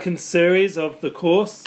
second series of the course.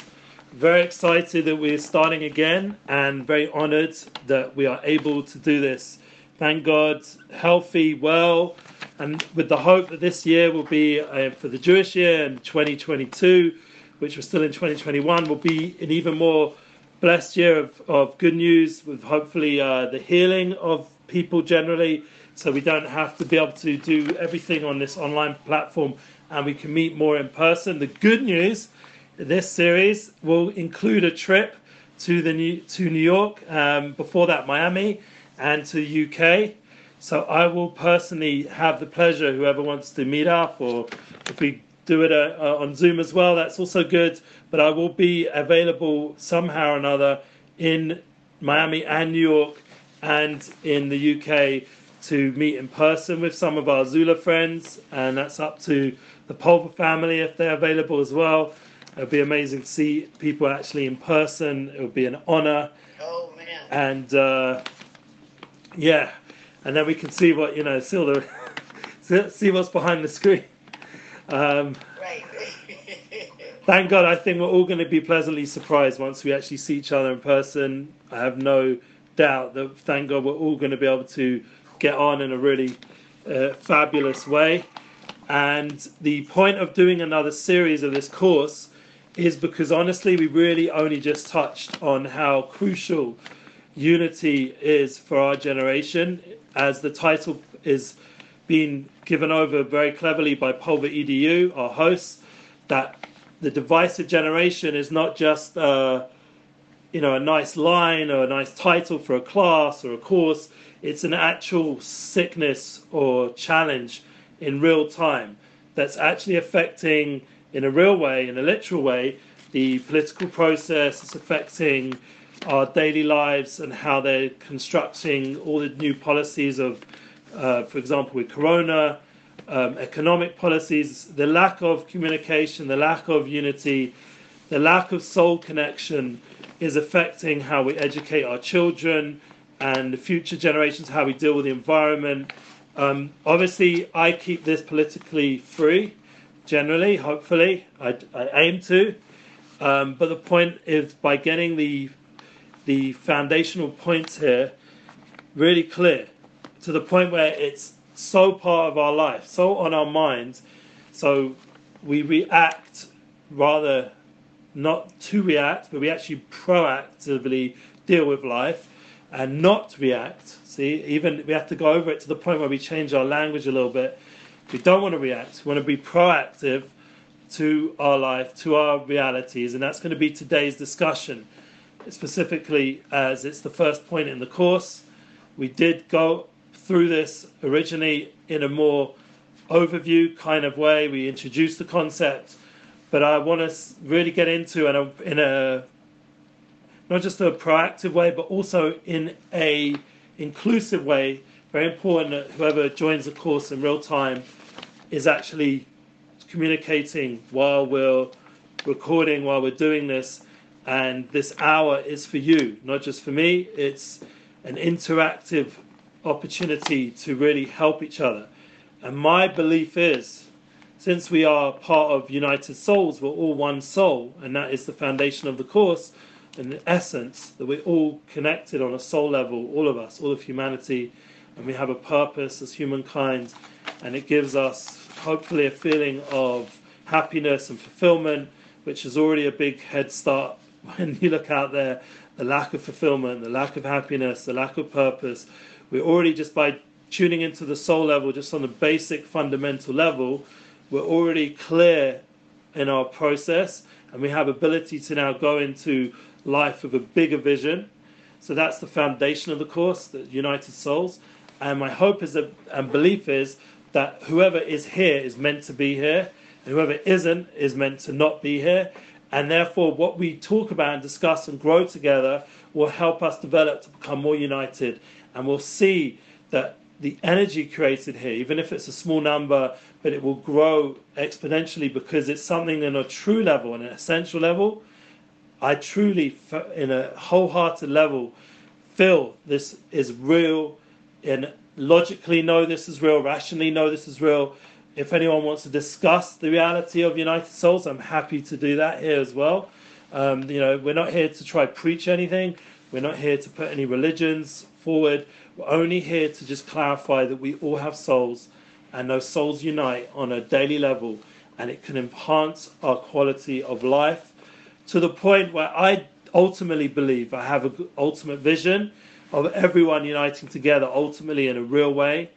Very excited that we're starting again and very honored that we are able to do this. Thank God, healthy, well, and with the hope that this year will be uh, for the Jewish year and 2022, which we're still in 2021, will be an even more blessed year of, of good news with hopefully uh, the healing of people generally. So we don't have to be able to do everything on this online platform and we can meet more in person. The good news this series will include a trip to the new, to New York, um, before that Miami, and to the UK. So I will personally have the pleasure, whoever wants to meet up, or if we do it uh, uh, on Zoom as well, that's also good. But I will be available somehow or another in Miami and New York and in the UK to meet in person with some of our Zula friends, and that's up to the Pulver family if they're available as well. It would be amazing to see people actually in person. It would be an honor. Oh man! And uh, yeah, and then we can see what you know, see the see what's behind the screen. Um, right. thank God, I think we're all going to be pleasantly surprised once we actually see each other in person. I have no doubt that thank God we're all going to be able to get on in a really uh, fabulous way. And the point of doing another series of this course is because honestly, we really only just touched on how crucial unity is for our generation, as the title is being given over very cleverly by Pulver EDU, our hosts, that the divisive generation is not just uh, you know a nice line or a nice title for a class or a course. It's an actual sickness or challenge in real time that's actually affecting, in a real way, in a literal way, the political process. It's affecting our daily lives and how they're constructing all the new policies of, uh, for example, with Corona, um, economic policies, the lack of communication, the lack of unity, the lack of soul connection is affecting how we educate our children and the future generations, how we deal with the environment. Um, obviously, I keep this politically free, generally, hopefully. I, I aim to. Um, but the point is by getting the the foundational points here really clear to the point where it's so part of our life, so on our minds, so we react rather not to react, but we actually proactively deal with life and not react. See, even we have to go over it to the point where we change our language a little bit. We don't want to react. We want to be proactive to our life, to our realities, and that's going to be today's discussion specifically as it's the first point in the course. We did go through this originally in a more overview kind of way. We introduced the concept, but I want to really get into and in a not just a proactive way, but also in a inclusive way. Very important that whoever joins the course in real time is actually communicating while we're recording, while we're doing this, and this hour is for you, not just for me. It's an interactive opportunity to really help each other. And my belief is, since we are part of United Souls, we're all one soul, and that is the foundation of the course, the essence that we're all connected on a soul level, all of us, all of humanity, and we have a purpose as humankind, and it gives us hopefully a feeling of happiness and fulfillment, which is already a big head start when you look out there, the lack of fulfillment, the lack of happiness, the lack of purpose, we're already just by tuning into the soul level, just on the basic fundamental level, we're already clear in our process and we have ability to now go into life with a bigger vision. So that's the foundation of the course, the United Souls. And my hope is that, and belief is that whoever is here is meant to be here, and whoever isn't is meant to not be here. And therefore, what we talk about and discuss and grow together will help us develop to become more united. And we'll see that the energy created here, even if it's a small number, but it will grow exponentially because it's something in a true level, in an essential level. I truly, in a wholehearted level, feel this is real and logically know this is real, rationally know this is real, if anyone wants to discuss the reality of United Souls, I'm happy to do that here as well. Um, you know, we're not here to try preach anything. We're not here to put any religions forward. We're only here to just clarify that we all have souls, and those souls unite on a daily level, and it can enhance our quality of life to the point where I ultimately believe I have an ultimate vision of everyone uniting together, ultimately in a real way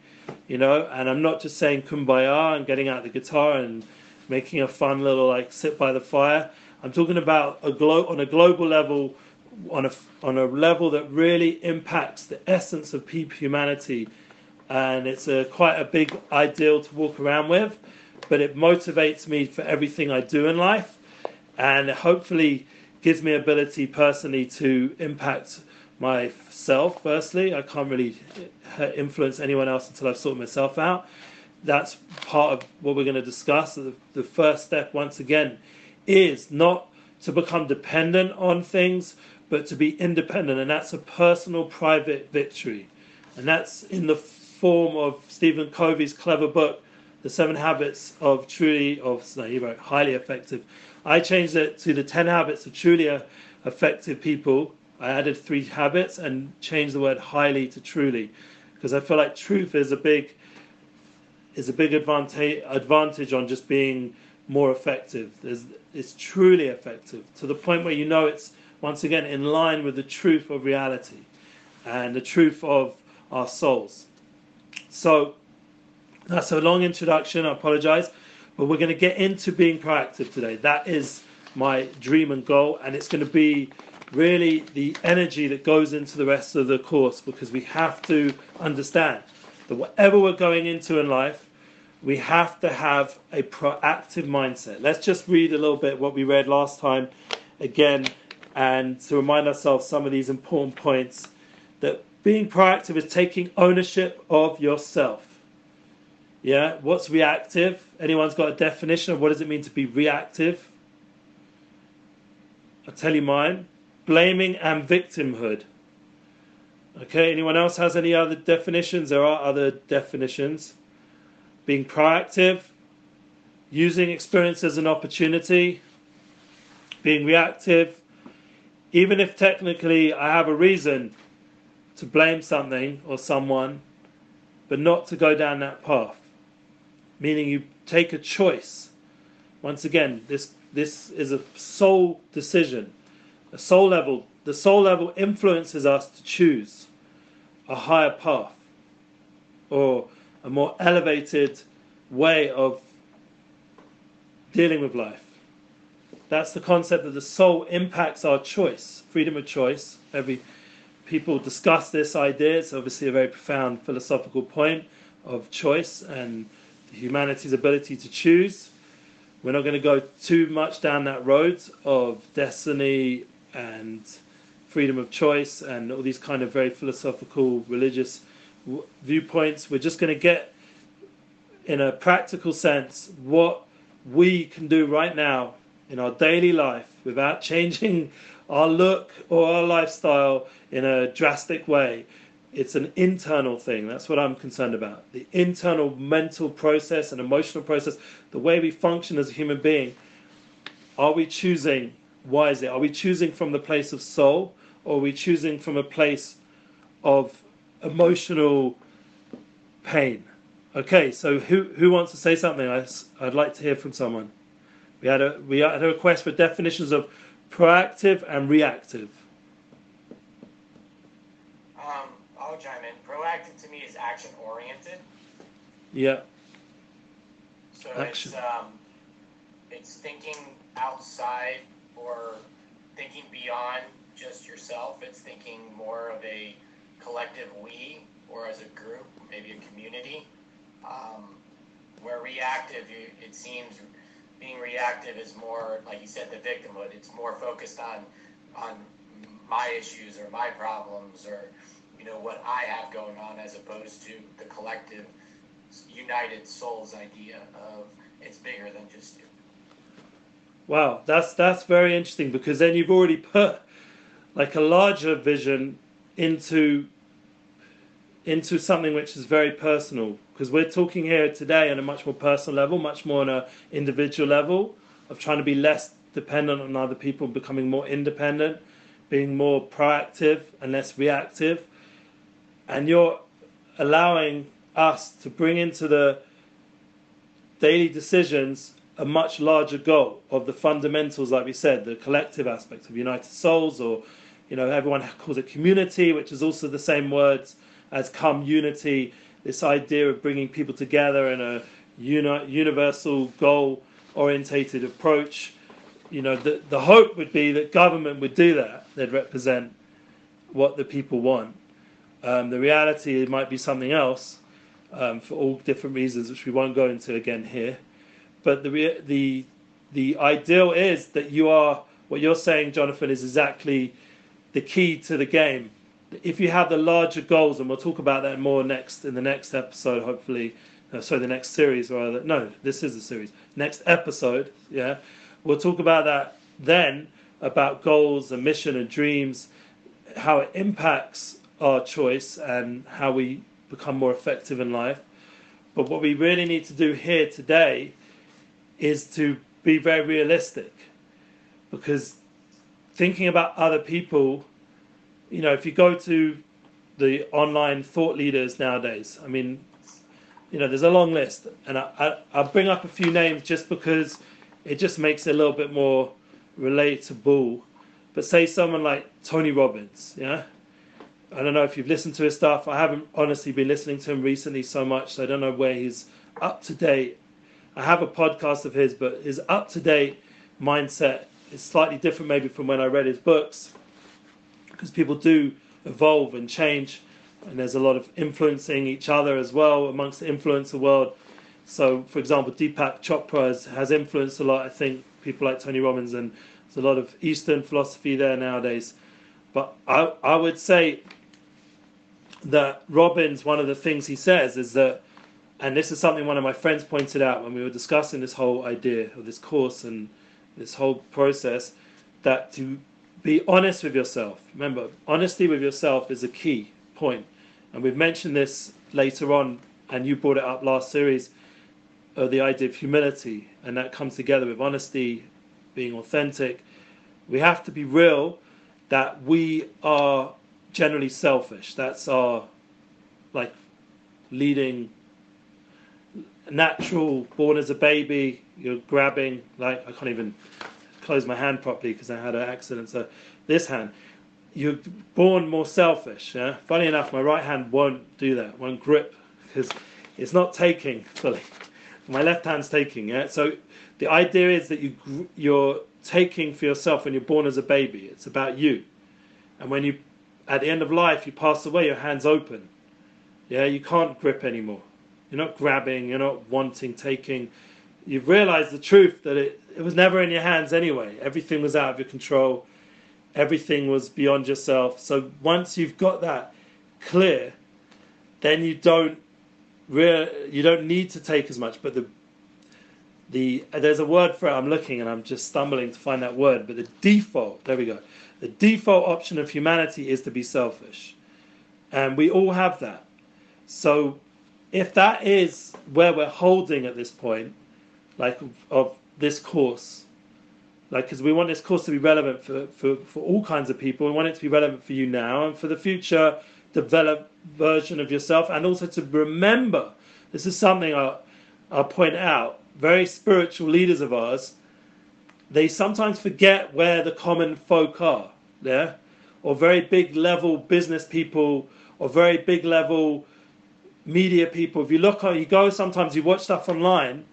you know. And I'm not just saying kumbaya and getting out the guitar and making a fun little like sit by the fire. I'm talking about a glo- on a global level, on a on a level that really impacts the essence of humanity, and it's a quite a big ideal to walk around with, but it motivates me for everything I do in life, and hopefully gives me ability personally to impact myself firstly. I can't really uh, influence anyone else until I've sorted myself out. That's part of what we're going to discuss. The, the first step, once again, is not to become dependent on things, but to be independent. And that's a personal, private victory. And that's in the form of Stephen Covey's clever book, The Seven Habits of Truly, of, no, he wrote highly effective. I changed it to the 10 habits of truly effective people I added three habits and changed the word highly to truly, because I feel like truth is a big is a big advantage advantage on just being more effective. There's, it's truly effective to the point where you know it's once again in line with the truth of reality and the truth of our souls. So that's a long introduction. I apologize, but we're going to get into being proactive today. That is my dream and goal, and it's going to be really the energy that goes into the rest of the course because we have to understand that whatever we're going into in life, we have to have a proactive mindset. Let's just read a little bit what we read last time again and to remind ourselves some of these important points that being proactive is taking ownership of yourself. Yeah, what's reactive? Anyone's got a definition of what does it mean to be reactive? I'll tell you mine blaming and victimhood. Okay, anyone else has any other definitions? There are other definitions. Being proactive, using experience as an opportunity, being reactive, even if technically I have a reason to blame something or someone, but not to go down that path. Meaning you take a choice. Once again, this this is a soul decision the soul level, the soul level influences us to choose a higher path or a more elevated way of dealing with life. That's the concept that the soul impacts our choice, freedom of choice. Every people discuss this idea. It's obviously a very profound philosophical point of choice and humanity's ability to choose. We're not going to go too much down that road of destiny and freedom of choice and all these kind of very philosophical religious viewpoints. We're just going to get, in a practical sense, what we can do right now in our daily life without changing our look or our lifestyle in a drastic way. It's an internal thing. That's what I'm concerned about. The internal mental process and emotional process, the way we function as a human being. Are we choosing why is it? Are we choosing from the place of soul or are we choosing from a place of emotional pain? Okay, so who, who wants to say something? I, I'd like to hear from someone. We had a we had a request for definitions of proactive and reactive. Chime in. Proactive to me is action oriented. Yeah. So action. it's um, it's thinking outside or thinking beyond just yourself. It's thinking more of a collective we or as a group, maybe a community. Um, where reactive, it seems being reactive is more, like you said, the victimhood. It's more focused on on my issues or my problems or know what I have going on, as opposed to the collective, united souls idea of it's bigger than just you. Wow, that's that's very interesting because then you've already put like a larger vision into into something which is very personal because we're talking here today on a much more personal level, much more on a individual level of trying to be less dependent on other people, becoming more independent, being more proactive and less reactive. And you're allowing us to bring into the daily decisions a much larger goal of the fundamentals, like we said, the collective aspect of United Souls, or you know, everyone calls it community, which is also the same words as come unity. This idea of bringing people together in a uni- universal goal orientated approach. You know, the, the hope would be that government would do that. They'd represent what the people want. Um, the reality it might be something else um, for all different reasons, which we won't go into again here. But the the the ideal is that you are what you're saying, Jonathan, is exactly the key to the game. If you have the larger goals, and we'll talk about that more next in the next episode, hopefully. Uh, sorry, the next series rather. No, this is a series. Next episode, yeah, we'll talk about that then about goals and mission and dreams, how it impacts our choice and how we become more effective in life. But what we really need to do here today is to be very realistic because thinking about other people, you know, if you go to the online thought leaders nowadays, I mean, you know, there's a long list, and I, I, I'll bring up a few names just because it just makes it a little bit more relatable. But say someone like Tony Robbins, yeah, I don't know if you've listened to his stuff. I haven't honestly been listening to him recently so much, so I don't know where he's up to date. I have a podcast of his, but his up to date mindset is slightly different maybe from when I read his books because people do evolve and change, and there's a lot of influencing each other as well amongst the influencer world. So, for example, Deepak Chopra has, has influenced a lot. I think people like Tony Robbins, and there's a lot of Eastern philosophy there nowadays. But I, I would say that Robbins, one of the things he says is that, and this is something one of my friends pointed out when we were discussing this whole idea of this course and this whole process, that to be honest with yourself. Remember, honesty with yourself is a key point. and we've mentioned this later on, and you brought it up last series, of the idea of humility, and that comes together with honesty, being authentic. We have to be real that we are generally selfish. That's our like leading natural born as a baby. You're grabbing like I can't even close my hand properly because I had an accident. So this hand, you're born more selfish. Yeah. Funny enough, my right hand won't do that. Won't grip because it's not taking fully. My left hand's taking. Yeah. So the idea is that you you're taking for yourself when you're born as a baby. It's about you. And when you at the end of life, you pass away, your hands open. Yeah, you can't grip anymore. You're not grabbing, you're not wanting, taking. You've realized the truth that it, it was never in your hands anyway. Everything was out of your control, everything was beyond yourself. So once you've got that clear, then you don't real you don't need to take as much. But the the there's a word for it. I'm looking and I'm just stumbling to find that word. But the default, there we go. The default option of humanity is to be selfish. And we all have that. So if that is where we're holding at this point, like of this course, like because we want this course to be relevant for, for, for all kinds of people. We want it to be relevant for you now and for the future developed version of yourself, and also to remember. This is something I, I'll point out. Very spiritual leaders of ours they sometimes forget where the common folk are, yeah, or very big level business people, or very big level media people. If you look you go sometimes, you watch stuff online,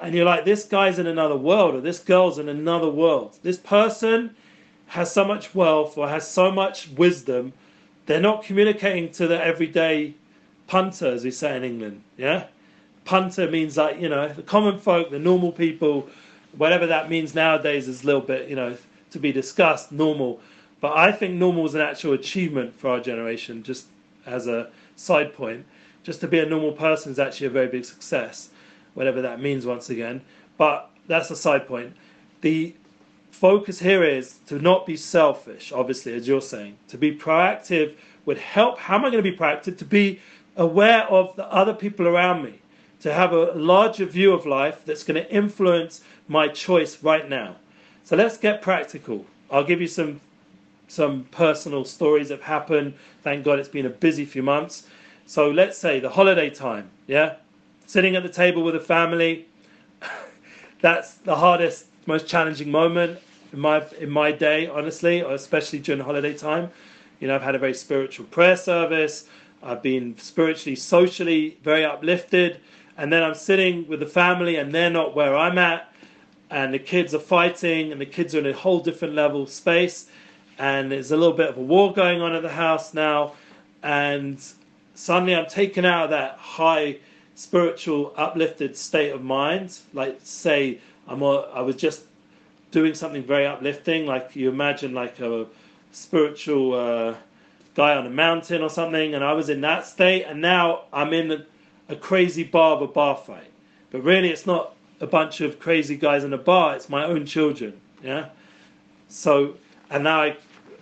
and you're like, this guy's in another world, or this girl's in another world. This person has so much wealth or has so much wisdom, they're not communicating to the everyday punter, as we say in England, yeah. Punter means like you know the common folk, the normal people whatever that means nowadays is a little bit, you know, to be discussed, normal. But I think normal is an actual achievement for our generation, just as a side point. Just to be a normal person is actually a very big success, whatever that means once again. But that's a side point. The focus here is to not be selfish, obviously, as you're saying, to be proactive would help. How am I going to be proactive? To be aware of the other people around me, to have a larger view of life that's going to influence my choice right now. So let's get practical. I'll give you some some personal stories that have happened. Thank God it's been a busy few months. So let's say the holiday time, yeah? Sitting at the table with a family, that's the hardest, most challenging moment in my in my day, honestly, especially during holiday time. You know, I've had a very spiritual prayer service. I've been spiritually, socially very uplifted, and then I'm sitting with the family, and they're not where I'm at, and the kids are fighting, and the kids are in a whole different level of space, and there's a little bit of a war going on at the house now, and suddenly I'm taken out of that high spiritual uplifted state of mind. Like say I'm a, I was just doing something very uplifting, like you imagine like a spiritual uh, guy on a mountain or something, and I was in that state, and now I'm in a, a crazy bar a bar fight. But really, it's not a bunch of crazy guys in a bar; it's my own children. Yeah. So, and now I,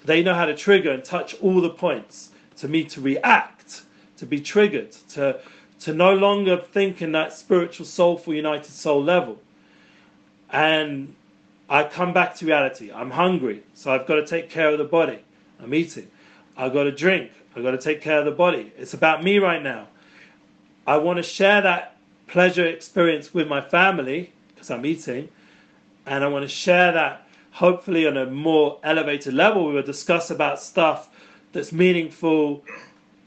they know how to trigger and touch all the points to me to react, to be triggered, to to no longer think in that spiritual, soulful, united soul level. And I come back to reality. I'm hungry, so I've got to take care of the body. I'm eating. I've got to drink. I've got to take care of the body. It's about me right now. I want to share that pleasure experience with my family because I'm eating, and I want to share that hopefully on a more elevated level. We will discuss about stuff that's meaningful,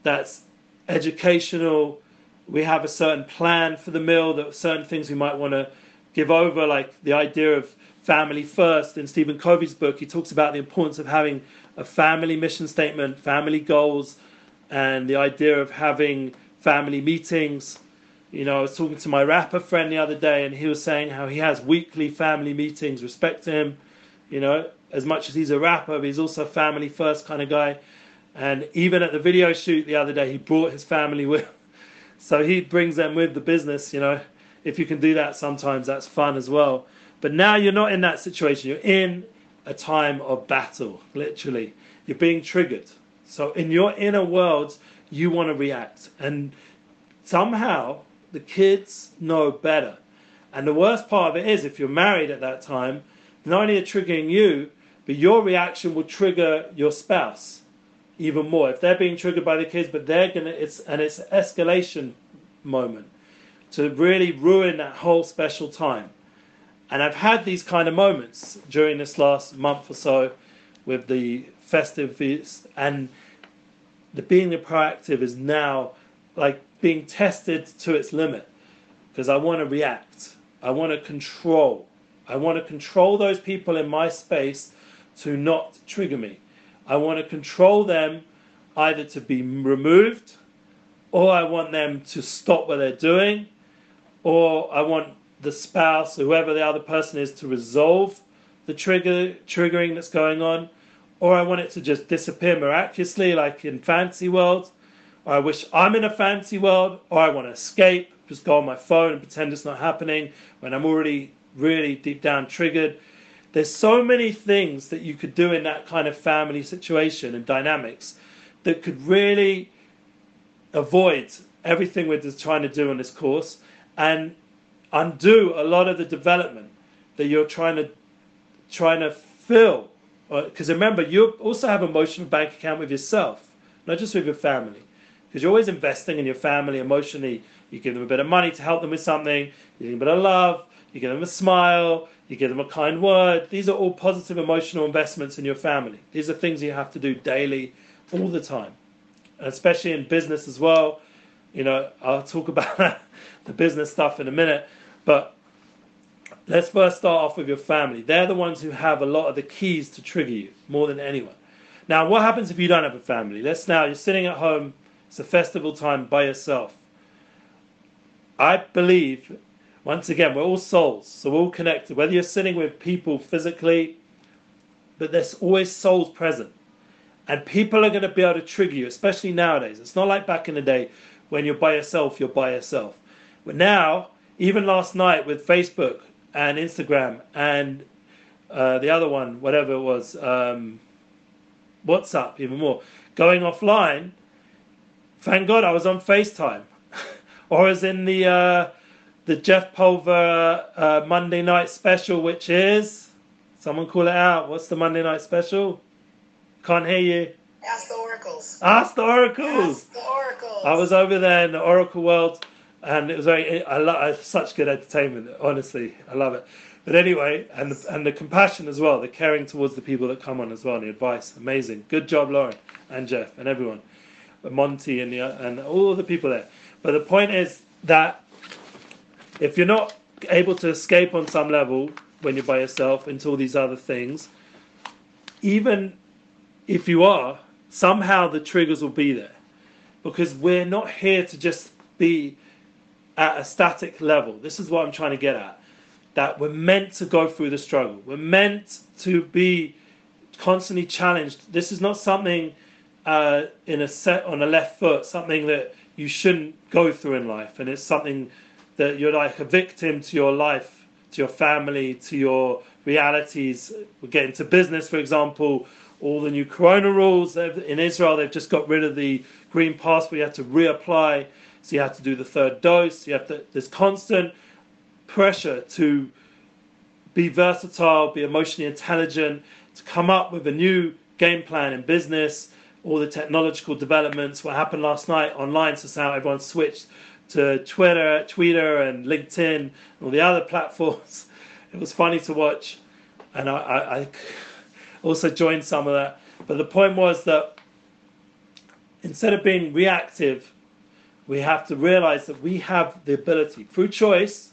that's educational, we have a certain plan for the meal, that certain things we might want to give over, like the idea of family first. In Stephen Covey's book, he talks about the importance of having a family mission statement, family goals, and the idea of having family meetings. You know, I was talking to my rapper friend the other day, and he was saying how he has weekly family meetings. Respect him, you know, as much as he's a rapper, he's also a family first kind of guy. And even at the video shoot the other day, he brought his family with so he brings them with the business, you know. If you can do that sometimes, that's fun as well. But now you're not in that situation. You're in a time of battle, literally. You're being triggered. So in your inner world, you want to react. And somehow the kids know better. And the worst part of it is if you're married at that time, not only are triggering you, but your reaction will trigger your spouse even more. If they're being triggered by the kids, but they're gonna it's and it's escalation moment to really ruin that whole special time. And I've had these kind of moments during this last month or so with the festive feast and the being the proactive is now like being tested to its limit because I want to react. I want to control. I want to control those people in my space to not trigger me. I want to control them either to be removed or I want them to stop what they're doing or I want the spouse, whoever the other person is, to resolve the trigger triggering that's going on, or I want it to just disappear miraculously, like in fantasy world. I wish I'm in a fantasy world, or I want to escape, just go on my phone and pretend it's not happening when I'm already really deep down triggered. There's so many things that you could do in that kind of family situation and dynamics that could really avoid everything we're just trying to do in this course and undo a lot of the development that you're trying to trying to fill. Uh, because remember, you also have a emotional bank account with yourself, not just with your family. Because you're always investing in your family emotionally. You give them a bit of money to help them with something. You give them a bit of love. You give them a smile. You give them a kind word. These are all positive emotional investments in your family. These are things you have to do daily, all the time, and especially in business as well. You know, I'll talk about the business stuff in a minute, but let's first start off with your family. They're the ones who have a lot of the keys to trigger you more than anyone. Now, what happens if you don't have a family? Let's now, you're sitting at home, it's a festival time by yourself. I believe once again, we're all souls, so we're all connected. Whether you're sitting with people physically, but there's always souls present. And people are going to be able to trigger you, especially nowadays. It's not like back in the day when you're by yourself, you're by yourself. But now, even last night with Facebook and Instagram and uh, the other one, whatever it was, um, WhatsApp, even more, going offline, thank God I was on FaceTime. or as in the uh, the Jeff Pulver uh, Monday night special, which is someone call it out. What's the Monday night special? Can't hear you. Ask the oracles. Ask the oracles. Ask the oracles. I was over there in the Oracle world, and it was very. I love such good entertainment. Honestly, I love it. But anyway, and the, and the compassion as well, the caring towards the people that come on as well, and the advice, amazing. Good job, Lauren and Jeff and everyone, Monty and the and all the people there. But the point is that if you're not able to escape on some level when you're by yourself into all these other things, even if you are, somehow the triggers will be there. Because we're not here to just be at a static level. This is what I'm trying to get at. That we're meant to go through the struggle. We're meant to be constantly challenged. This is not something uh, in a set on a left foot, something that you shouldn't go through in life, and it's something that you're like a victim to your life, to your family, to your realities. We get into business, for example, all the new corona rules in Israel. They've just got rid of the green passport. You have to reapply, so you have to do the third dose. You have to. Constant pressure to be versatile, be emotionally intelligent, to come up with a new game plan in business. All the technological developments. What happened last night online, so now everyone switched to Twitter, Twitter, and LinkedIn, and all the other platforms. It was funny to watch, and I, I, I also joined some of that. But the point was that instead of being reactive, we have to realize that we have the ability, through choice,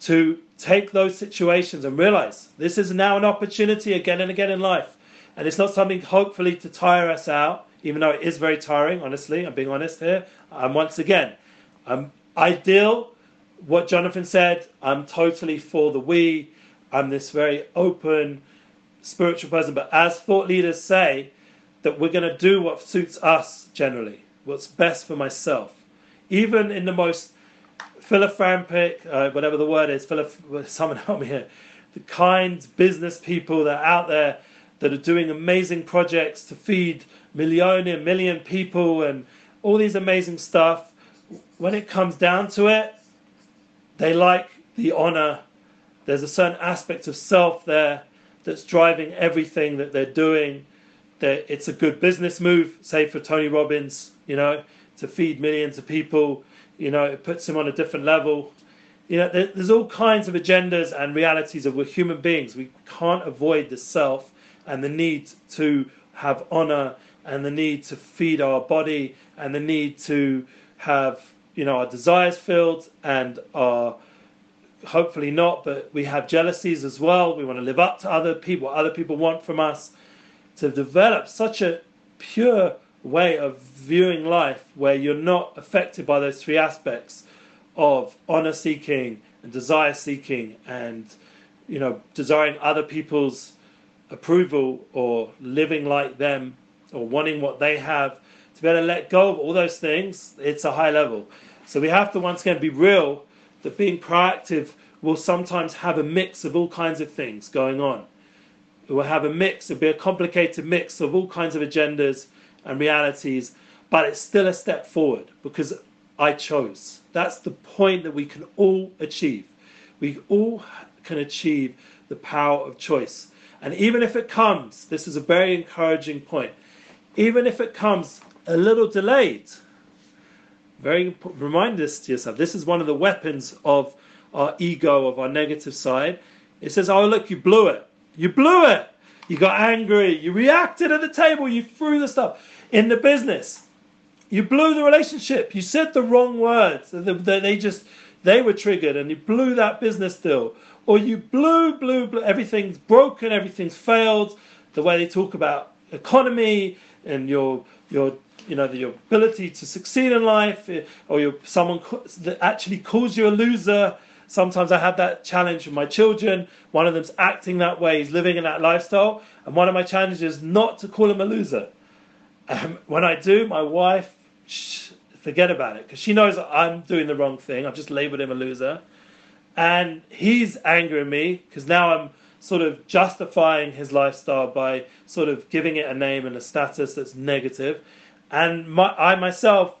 to take those situations and realize this is now an opportunity again and again in life. And it's not something, hopefully, to tire us out, even though it is very tiring, honestly. I'm being honest here. And once again, I'm ideal. What Jonathan said, I'm totally for the we. I'm this very open, spiritual person, but as thought leaders say, that we're going to do what suits us generally, what's best for myself. Even in the most philanthropic, uh, whatever the word is, philip- someone help me here, the kind business people that are out there that are doing amazing projects to feed million and million people and all these amazing stuff. When it comes down to it, they like the honor. There's a certain aspect of self there that's driving everything that they're doing. That it's a good business move, say for Tony Robbins, you know, to feed millions of people. You know, it puts him on a different level. You know, there's all kinds of agendas and realities of we're human beings. We can't avoid the self and the need to have honor and the need to feed our body and the need to have you know our desires filled and our hopefully not, but we have jealousies as well. We want to live up to other people, what other people want from us. To develop such a pure way of viewing life where you're not affected by those three aspects of honor seeking and desire seeking and you know desiring other people's approval or living like them or wanting what they have to be able to let go of all those things it's a high level so we have to once again be real that being proactive will sometimes have a mix of all kinds of things going on. It will have a mix, it'll be a complicated mix of all kinds of agendas and realities, but it's still a step forward because I chose. That's the point that we can all achieve. We all can achieve the power of choice. And even if it comes, this is a very encouraging point, even if it comes a little delayed, very remind this to yourself. This is one of the weapons of our ego, of our negative side. It says, "Oh look, you blew it. You blew it. You got angry. You reacted at the table. You threw the stuff in the business. You blew the relationship. You said the wrong words. They just they were triggered, and you blew that business deal. Or you blue, blue, blue, Everything's broken. Everything's failed. The way they talk about economy and your your you know your ability to succeed in life, eh, or you're someone that actually calls you a loser. Sometimes I have that challenge with my children. One of them's acting that way, he's living in that lifestyle, and one of my challenges is not to call him a loser. Um, when I do, my wife, shh, forget about it, because she knows I'm doing the wrong thing. I've just labelled him a loser, and he's angering me because now I'm sort of justifying his lifestyle by sort of giving it a name and a status that's negative. And my, I myself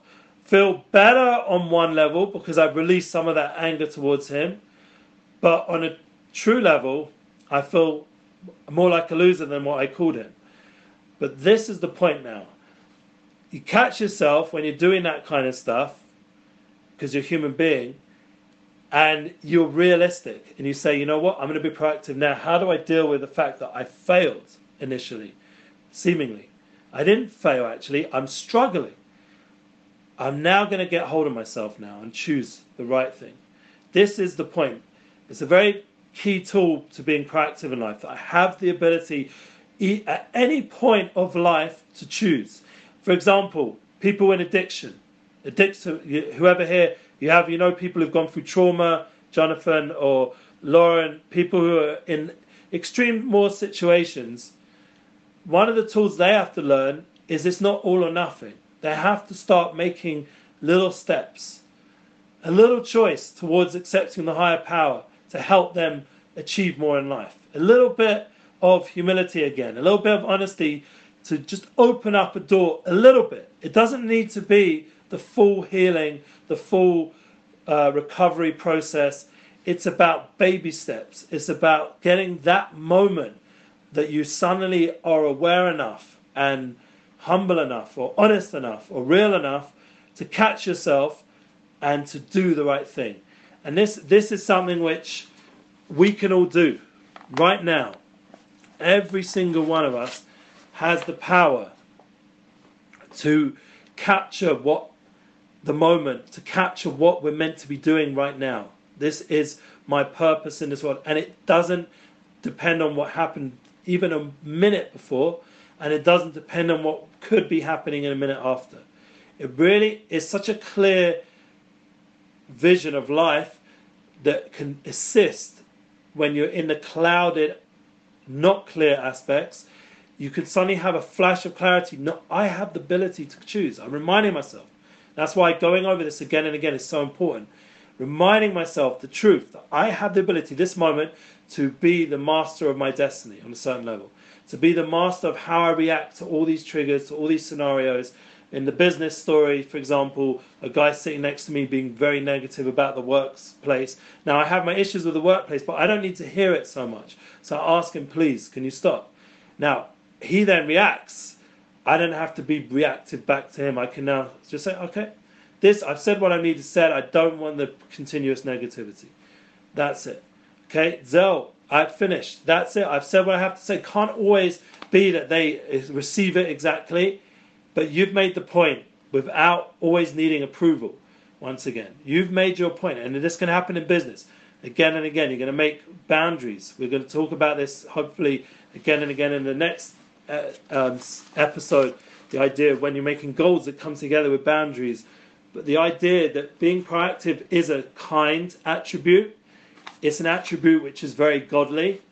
feel better on one level because I've released some of that anger towards him. But on a true level, I feel more like a loser than what I called him. But this is the point now. You catch yourself when you're doing that kind of stuff because you're a human being and you're realistic and you say, you know what, I'm going to be proactive now. How do I deal with the fact that I failed initially, seemingly? I didn't fail actually, I'm struggling. I'm now going to get hold of myself now and choose the right thing. This is the point. It's a very key tool to being proactive in life that I have the ability at any point of life to choose. For example, people in addiction, addiction, whoever here you have, you know, people who've gone through trauma, Jonathan or Lauren, people who are in extreme more situations. One of the tools they have to learn is it's not all or nothing. They have to start making little steps, a little choice towards accepting the higher power to help them achieve more in life. A little bit of humility again, a little bit of honesty to just open up a door a little bit. It doesn't need to be the full healing, the full uh, recovery process. It's about baby steps. It's about getting that moment that you suddenly are aware enough and humble enough or honest enough or real enough to catch yourself and to do the right thing. And this this is something which we can all do right now. Every single one of us has the power to capture what the moment to capture what we're meant to be doing right now. This is my purpose in this world. And it doesn't depend on what happened even a minute before, and it doesn't depend on what could be happening in a minute after. It really is such a clear vision of life that can assist when you're in the clouded, not clear aspects. You can suddenly have a flash of clarity. No, I have the ability to choose. I'm reminding myself that's why going over this again and again is so important. Reminding myself the truth that I have the ability, this moment, to be the master of my destiny on a certain level. To be the master of how I react to all these triggers, to all these scenarios. In the business story, for example, a guy sitting next to me being very negative about the workplace. Now, I have my issues with the workplace, but I don't need to hear it so much. So I ask him, please, can you stop? Now, he then reacts I don't have to be reactive back to him. I can now just say, okay, this I've said what I need to say. I don't want the continuous negativity. That's it. Okay, Zell, I've finished. That's it. I've said what I have to say. Can't always be that they receive it exactly, but you've made the point without always needing approval. Once again, you've made your point, and this can happen in business again and again. You're going to make boundaries. We're going to talk about this hopefully again and again in the next um, episode, the idea when you're making goals that come together with boundaries, but the idea that being proactive is a kind attribute. It's an attribute which is very godly.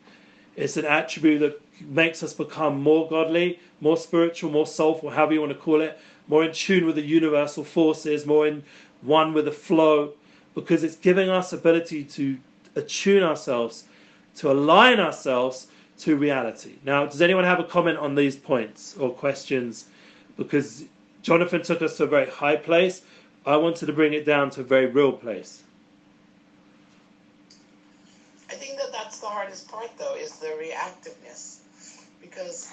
It's an attribute that makes us become more godly, more spiritual, more soulful, however you want to call it, more in tune with the universal forces, more in one with the flow, because it's giving us ability to attune ourselves, to align ourselves to reality. Now, does anyone have a comment on these points or questions? Because Jonathan took us to a very high place. I wanted to bring it down to a very real place. I think that that's the hardest part, though, is the reactiveness. Because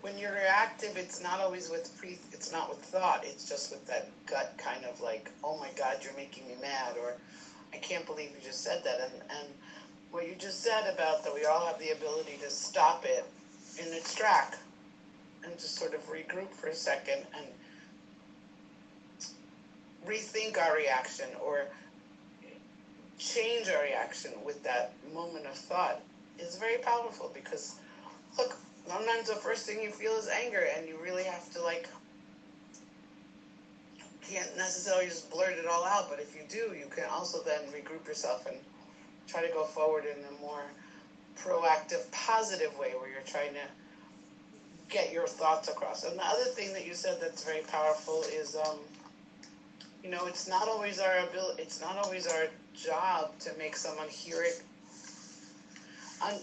when you're reactive, it's not always with pre, it's not with thought. It's just with that gut kind of like, oh my God, you're making me mad, or I can't believe you just said that, and and what you just said about that we all have the ability to stop it in its track and just sort of regroup for a second and rethink our reaction or change our reaction with that moment of thought is very powerful because look sometimes the first thing you feel is anger and you really have to like can't necessarily just blurt it all out but if you do you can also then regroup yourself and try to go forward in a more proactive, positive way where you're trying to get your thoughts across. And the other thing that you said that's very powerful is, um, you know, it's not always our ability, it's not always our job to make someone hear it un,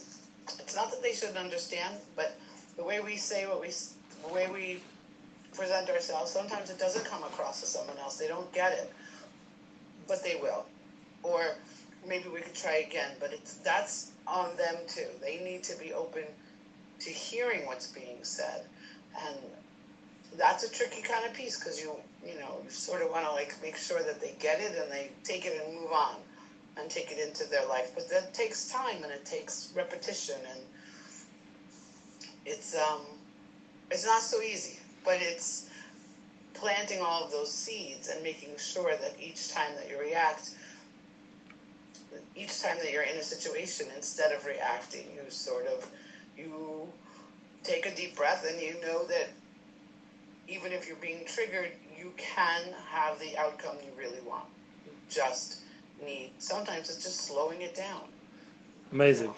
it's not that they shouldn't understand, but the way we say what we, the way we present ourselves, sometimes it doesn't come across to someone else. They don't get it, but they will. Or maybe we could try again, but it's that's on them too. They need to be open to hearing what's being said, and that's a tricky kind of piece because you you know you sort of want to like make sure that they get it and they take it and move on and take it into their life. But that takes time and it takes repetition and it's um it's not so easy, but it's planting all of those seeds and making sure that each time that you react each time that you're in a situation instead of reacting you sort of you take a deep breath and you know that even if you're being triggered you can have the outcome you really want you just need sometimes it's just slowing it down Amazing.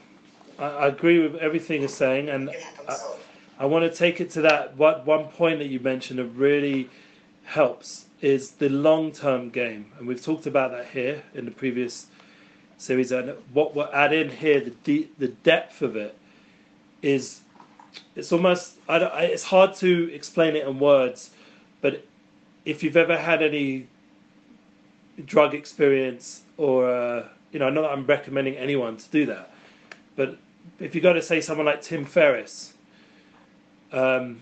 I, I agree with everything you're saying, and I. I want to take it to that what one point that you mentioned that really helps is the long term game, and we've talked about that here in the previous series. And what we'll add in here, the the depth of it is it's almost I I, it's hard to explain it in words, but if you've ever had any drug experience or uh, you know, not that I'm recommending anyone to do that, but if you go to say someone like Tim Ferriss, um,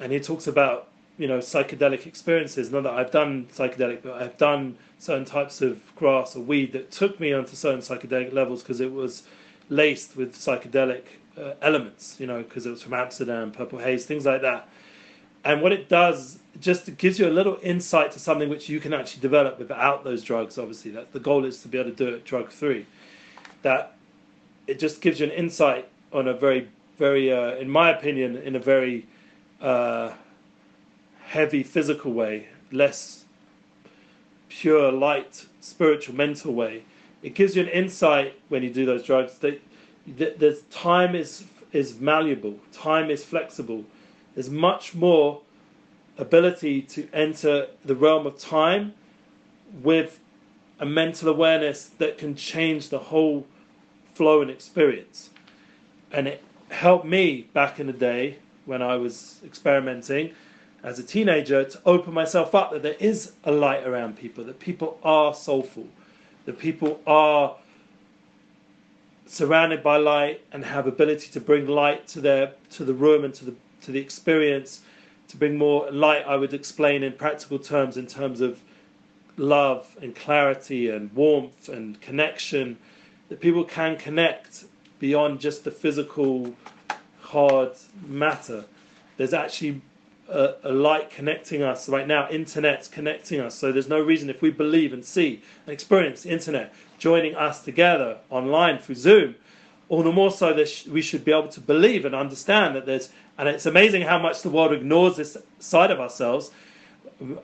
and he talks about you know psychedelic experiences. Not that I've done psychedelic, but I've done certain types of grass or weed that took me onto certain psychedelic levels because it was laced with psychedelic uh, elements. You know, because it was from Amsterdam, purple haze, things like that. And what it does, just gives you a little insight to something which you can actually develop without those drugs. Obviously, that the goal is to be able to do it drug free. That it just gives you an insight on a very, very, uh, in my opinion, in a very uh, heavy physical way, less pure, light, spiritual, mental way. It gives you an insight when you do those drugs that, that there's time is is malleable, time is flexible. There's much more ability to enter the realm of time with a mental awareness that can change the whole flow and experience. And it helped me back in the day when I was experimenting as a teenager to open myself up that there is a light around people, that people are soulful, that people are surrounded by light and have ability to bring light to their to the room and to the to the experience, to bring more light. I would explain in practical terms, in terms of love and clarity and warmth and connection, that people can connect beyond just the physical hard matter. There's actually a, light connecting us right now. Internet's connecting us. So there's no reason if we believe and see and experience the internet joining us together online through Zoom, all the more so that we should be able to believe and understand that there's. And it's amazing how much the world ignores this side of ourselves.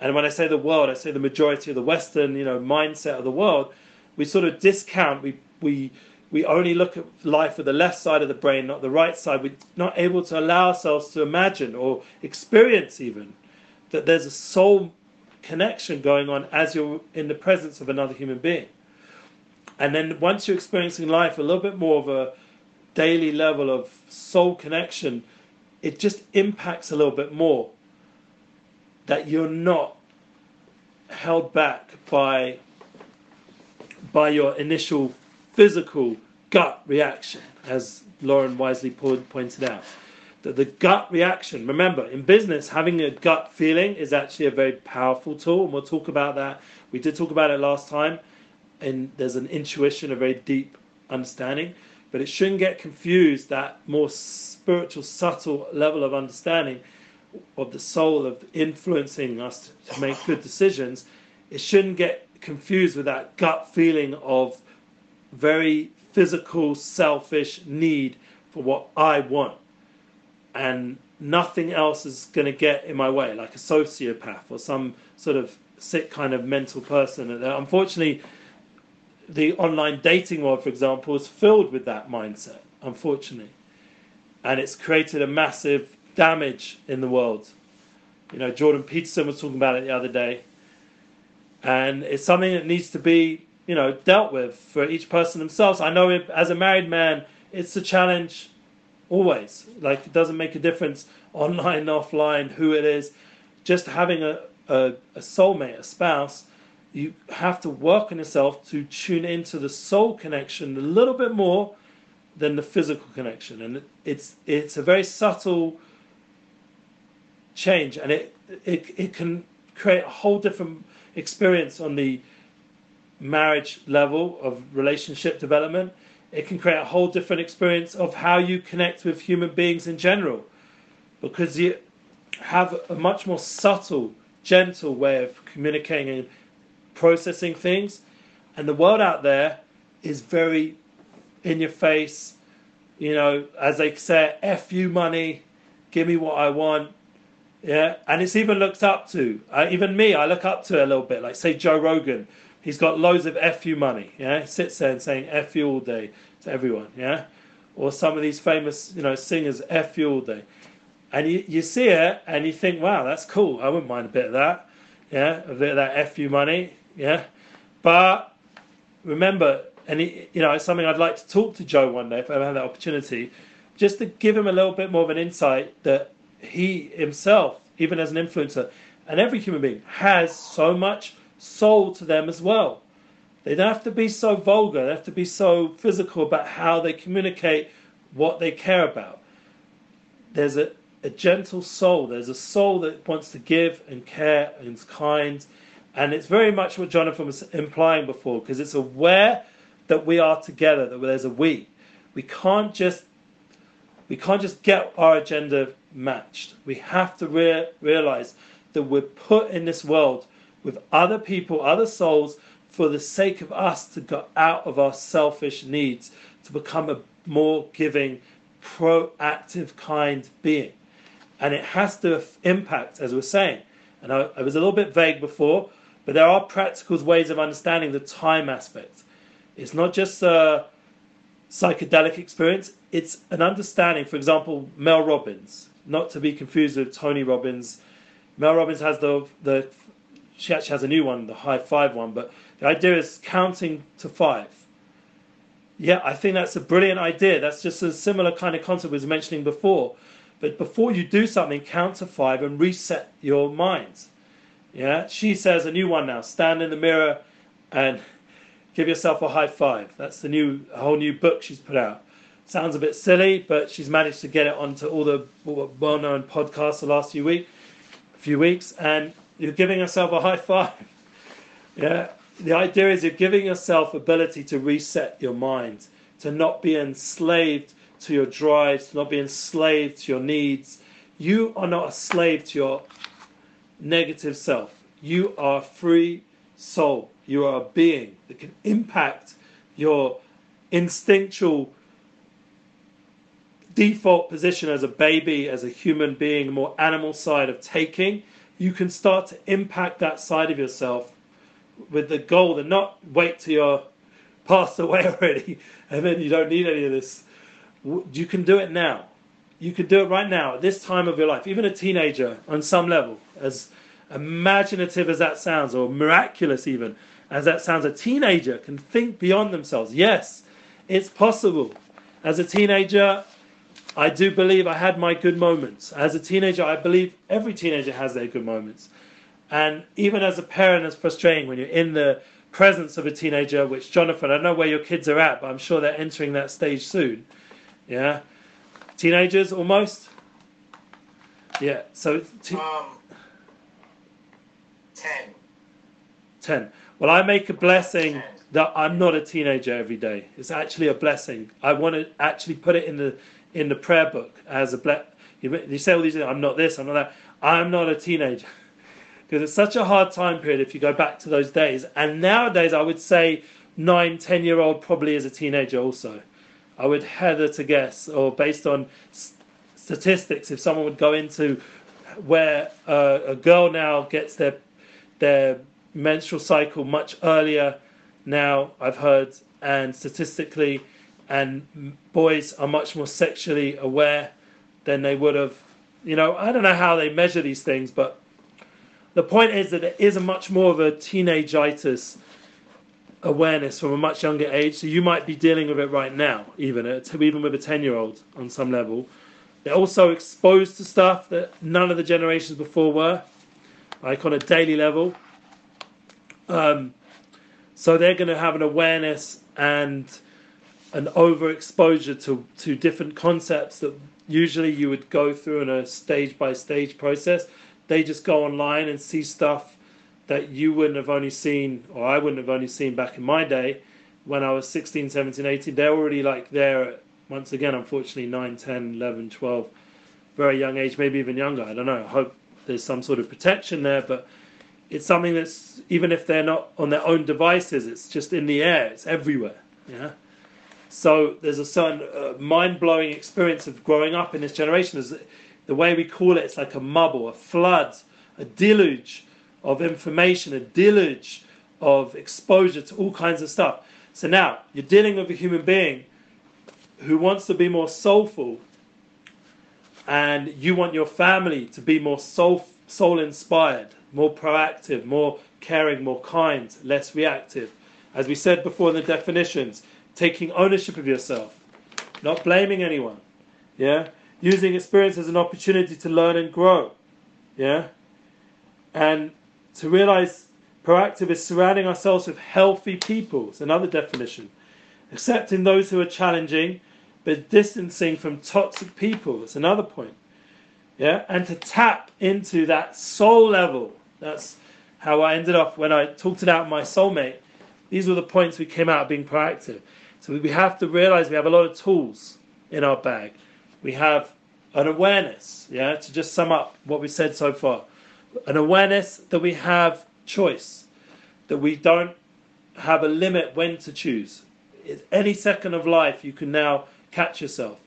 And when I say the world, I say the majority of the Western, you know, mindset of the world. We sort of discount. We we we only look at life with the left side of the brain, not the right side. We're not able to allow ourselves to imagine or experience even that there's a soul connection going on as you're in the presence of another human being. And then once you're experiencing life a little bit more of a daily level of soul connection, it just impacts a little bit more that you're not held back by by your initial physical gut reaction, as Lauren wisely pointed out. That the gut reaction, remember, in business, having a gut feeling is actually a very powerful tool, and we'll talk about that. We did talk about it last time, and there's an intuition, a very deep understanding, but it shouldn't get confused that more spiritual, subtle level of understanding of the soul of influencing us to make good decisions. It shouldn't get confused with that gut feeling of very physical, selfish need for what I want. And nothing else is going to get in my way, like a sociopath or some sort of sick kind of mental person. Uh, unfortunately, the online dating world, for example, is filled with that mindset, unfortunately. And it's created a massive damage in the world. You know, Jordan Peterson was talking about it the other day. And it's something that needs to be you know dealt with for each person themselves. I know as a married man, it's a challenge always. Like it doesn't make a difference online, offline, who it is. Just having a, a, a soulmate, a spouse, you have to work on yourself to tune into the soul connection a little bit more than the physical connection. And it's it's a very subtle change and it it, it can create a whole different experience on the marriage level of relationship development. It can create a whole different experience of how you connect with human beings in general because you have a much more subtle, gentle way of communicating and processing things. And the world out there is very in your face, you know, as they say, F you money, give me what I want. Yeah, and it's even looked up to. Uh, even me, I look up to a little bit. Like, say, Joe Rogan, he's got loads of F you money. Yeah, he sits there and saying F you all day to everyone. Yeah, or some of these famous, you know, singers F you all day and you, you see it and you think, wow, that's cool. I wouldn't mind a bit of that. Yeah, a bit of that FU money. Yeah. But remember, and he, you know, it's something I'd like to talk to Joe one day if I ever have that opportunity, just to give him a little bit more of an insight that he himself, even as an influencer, and every human being has so much soul to them as well. They don't have to be so vulgar, they have to be so physical about how they communicate what they care about. There's a, a gentle soul. There's a soul that wants to give and care and is kind. And it's very much what Jonathan was implying before, because it's aware that we are together, that there's a we. We can't just we can't just get our agenda matched. We have to rea- realize that we're put in this world with other people, other souls, for the sake of us to go out of our selfish needs, to become a more giving, proactive, kind being and it has to impact, as we are saying. And I, I was a little bit vague before, but there are practical ways of understanding the time aspect. It's not just a psychedelic experience, it's an understanding. For example, Mel Robbins, not to be confused with Tony Robbins. Mel Robbins has the, the she actually has a new one, the high five one, but the idea is counting to five. Yeah, I think that's a brilliant idea. That's just a similar kind of concept we was mentioning before. But before you do something, count to five and reset your minds. Yeah, she says a new one now. Stand in the mirror and give yourself a high five. That's the new, a whole new book she's put out. Sounds a bit silly, but she's managed to get it onto all the well-known podcasts the last few week, few weeks, and you're giving yourself a high five. Yeah, the idea is you're giving yourself ability to reset your mind, to not be enslaved to your drives, to not be enslaved to your needs. You are not a slave to your negative self. You are a free soul. You are a being that can impact your instinctual default position as a baby, as a human being, more animal side of taking. You can start to impact that side of yourself with the goal to not wait till you're passed away already and then you don't need any of this you can do it now. You can do it right now at this time of your life. Even a teenager, on some level, as imaginative as that sounds, or miraculous even as that sounds, a teenager can think beyond themselves. Yes, it's possible. As a teenager, I do believe I had my good moments. As a teenager, I believe every teenager has their good moments. And even as a parent, it's frustrating when you're in the presence of a teenager, which, Jonathan, I don't know where your kids are at, but I'm sure they're entering that stage soon. Yeah, teenagers almost. Yeah, so t- um, ten. Ten. Well, I make a blessing ten. that I'm not a teenager every day. It's actually a blessing. I want to actually put it in the in the prayer book as a black. you, say all these things. I'm not this. I'm not that. I'm not a teenager because it's such a hard time period if you go back to those days. And nowadays, I would say nine, ten year old probably is a teenager also. I would heather to guess, or based on statistics, if someone would go into where uh, a girl now gets their their menstrual cycle much earlier now, I've heard, and statistically, and boys are much more sexually aware than they would have. You know, I don't know how they measure these things, but the point is that there is a much more of a teenageitis awareness from a much younger age. So you might be dealing with it right now, even even with a ten year old on some level. They're also exposed to stuff that none of the generations before were, like on a daily level. Um, so they're going to have an awareness and an overexposure to, to different concepts that usually you would go through in a stage by stage process. They just go online and see stuff that you wouldn't have only seen, or I wouldn't have only seen back in my day when I was 16, 17, 18. They're already like there, once again, unfortunately, 9, 10, 11, 12, very young age, maybe even younger. I don't know. I hope there's some sort of protection there, but it's something that's, even if they're not on their own devices, it's just in the air, it's everywhere. Yeah. So there's a certain uh, mind-blowing experience of growing up in this generation. Is the way we call it? It's like a mubble, a flood, a deluge of information, a deluge of exposure to all kinds of stuff. So now you're dealing with a human being who wants to be more soulful, and you want your family to be more soul soul inspired, more proactive, more caring, more kind, less reactive. As we said before in the definitions, taking ownership of yourself, not blaming anyone. Yeah? Using experience as an opportunity to learn and grow. Yeah? And to realize proactive is surrounding ourselves with healthy people. It's another definition. Accepting those who are challenging, but distancing from toxic people. It's another point. Yeah? And to tap into that soul level. That's how I ended up when I talked it out my soulmate. These were the points we came out being proactive. So we have to realize we have a lot of tools in our bag. We have an awareness, yeah, to just sum up what we've said so far. An awareness that we have choice, that we don't have a limit when to choose. Any second of life, you can now catch yourself.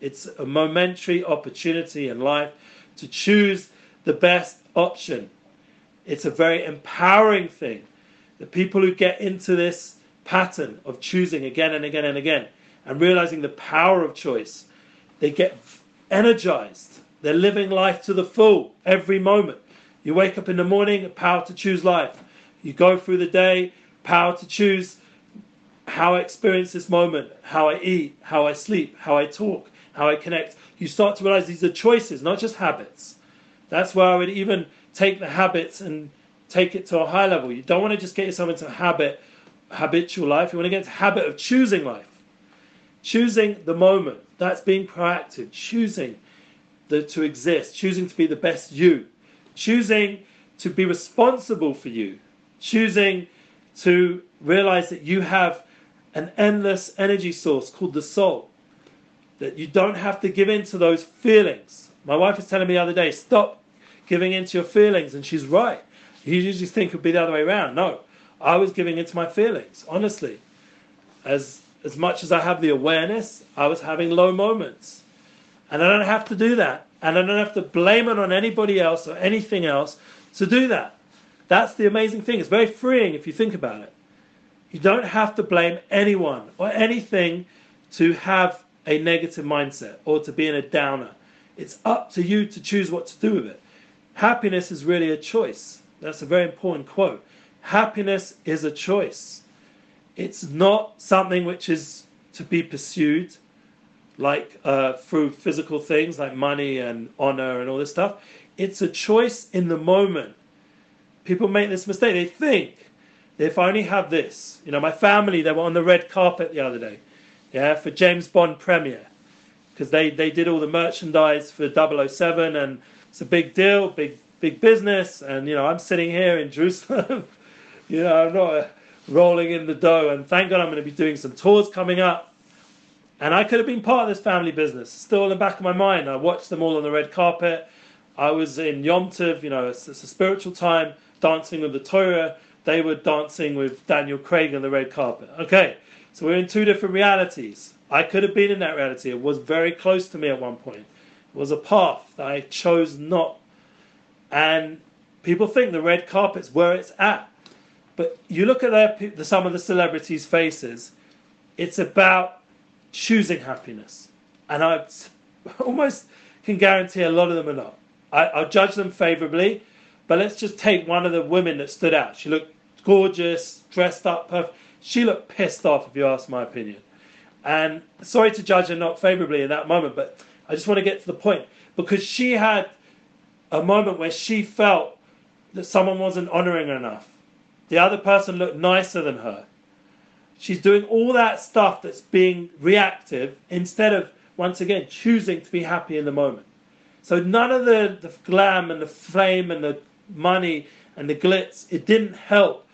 It's a momentary opportunity in life to choose the best option. It's a very empowering thing. The people who get into this pattern of choosing again and again and again and realizing the power of choice, they get energized. They're living life to the full every moment. You wake up in the morning, power to choose life. You go through the day, power to choose how I experience this moment, how I eat, how I sleep, how I talk, how I connect. You start to realize these are choices, not just habits. That's where I would even take the habits and take it to a high level. You don't want to just get yourself into a habit habitual life. You want to get into habit of choosing life. Choosing the moment. That's being proactive. Choosing the, to exist. Choosing to be the best you. Choosing to be responsible for you. Choosing to realize that you have an endless energy source called the soul. That you don't have to give in to those feelings. My wife was telling me the other day, stop giving in to your feelings, and she's right. You usually think it would be the other way around. No, I was giving into my feelings, honestly. As as much as I have the awareness, I was having low moments. And I don't have to do that. And I don't have to blame it on anybody else or anything else to do that. That's the amazing thing. It's very freeing if you think about it. You don't have to blame anyone or anything to have a negative mindset or to be in a downer. It's up to you to choose what to do with it. Happiness is really a choice. That's a very important quote. Happiness is a choice. It's not something which is to be pursued like uh, through physical things like money and honor and all this stuff. It's a choice in the moment. People make this mistake. They think if I only have this, you know, my family, they were on the red carpet the other day, yeah, for James Bond premiere. Because they, they did all the merchandise for 007 and it's a big deal, big big business. And, you know, I'm sitting here in Jerusalem you know, I'm not uh, rolling in the dough. And thank God I'm going to be doing some tours coming up. And I could have been part of this family business. Still in the back of my mind. I watched them all on the red carpet. I was in Yom Tov, you know, it's, it's a spiritual time, dancing with the Torah. They were dancing with Daniel Craig on the red carpet. Okay, so we're in two different realities. I could have been in that reality. It was very close to me at one point. It was a path that I chose not. And people think the red carpet's where it's at. But you look at their, the, some of the celebrities' faces, it's about choosing happiness. And I almost can guarantee a lot of them are not. I, I'll judge them favorably, but let's just take one of the women that stood out. She looked gorgeous, dressed up perfect. She looked pissed off, if you ask my opinion. And sorry to judge her not favorably in that moment, but I just want to get to the point because she had a moment where she felt that someone wasn't honoring her enough. The other person looked nicer than her. She's doing all that stuff that's being reactive instead of, once again, choosing to be happy in the moment. So none of the, the glam and the flame and the money and the glitz, it didn't help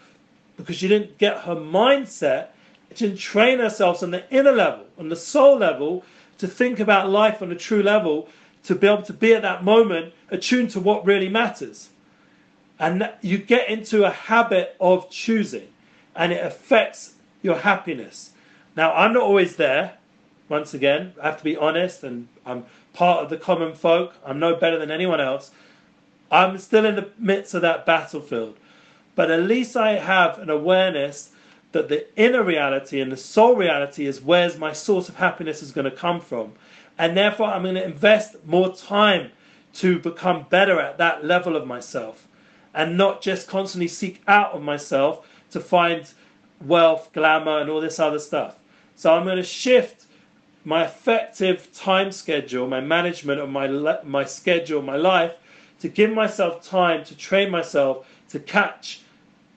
because she didn't get her mindset. She didn't train herself on the inner level, on the soul level, to think about life on a true level, to be able to be at that moment attuned to what really matters. And you get into a habit of choosing, and it affects your happiness. Now, I'm not always there. Once again, I have to be honest, and I'm part of the common folk. I'm no better than anyone else. I'm still in the midst of that battlefield. But at least I have an awareness that the inner reality and the soul reality is where's my source of happiness is going to come from. And therefore, I'm going to invest more time to become better at that level of myself and not just constantly seek out of myself to find wealth, glamour, and all this other stuff. So I'm going to shift my effective time schedule, my management of my my schedule, my life, to give myself time to train myself to catch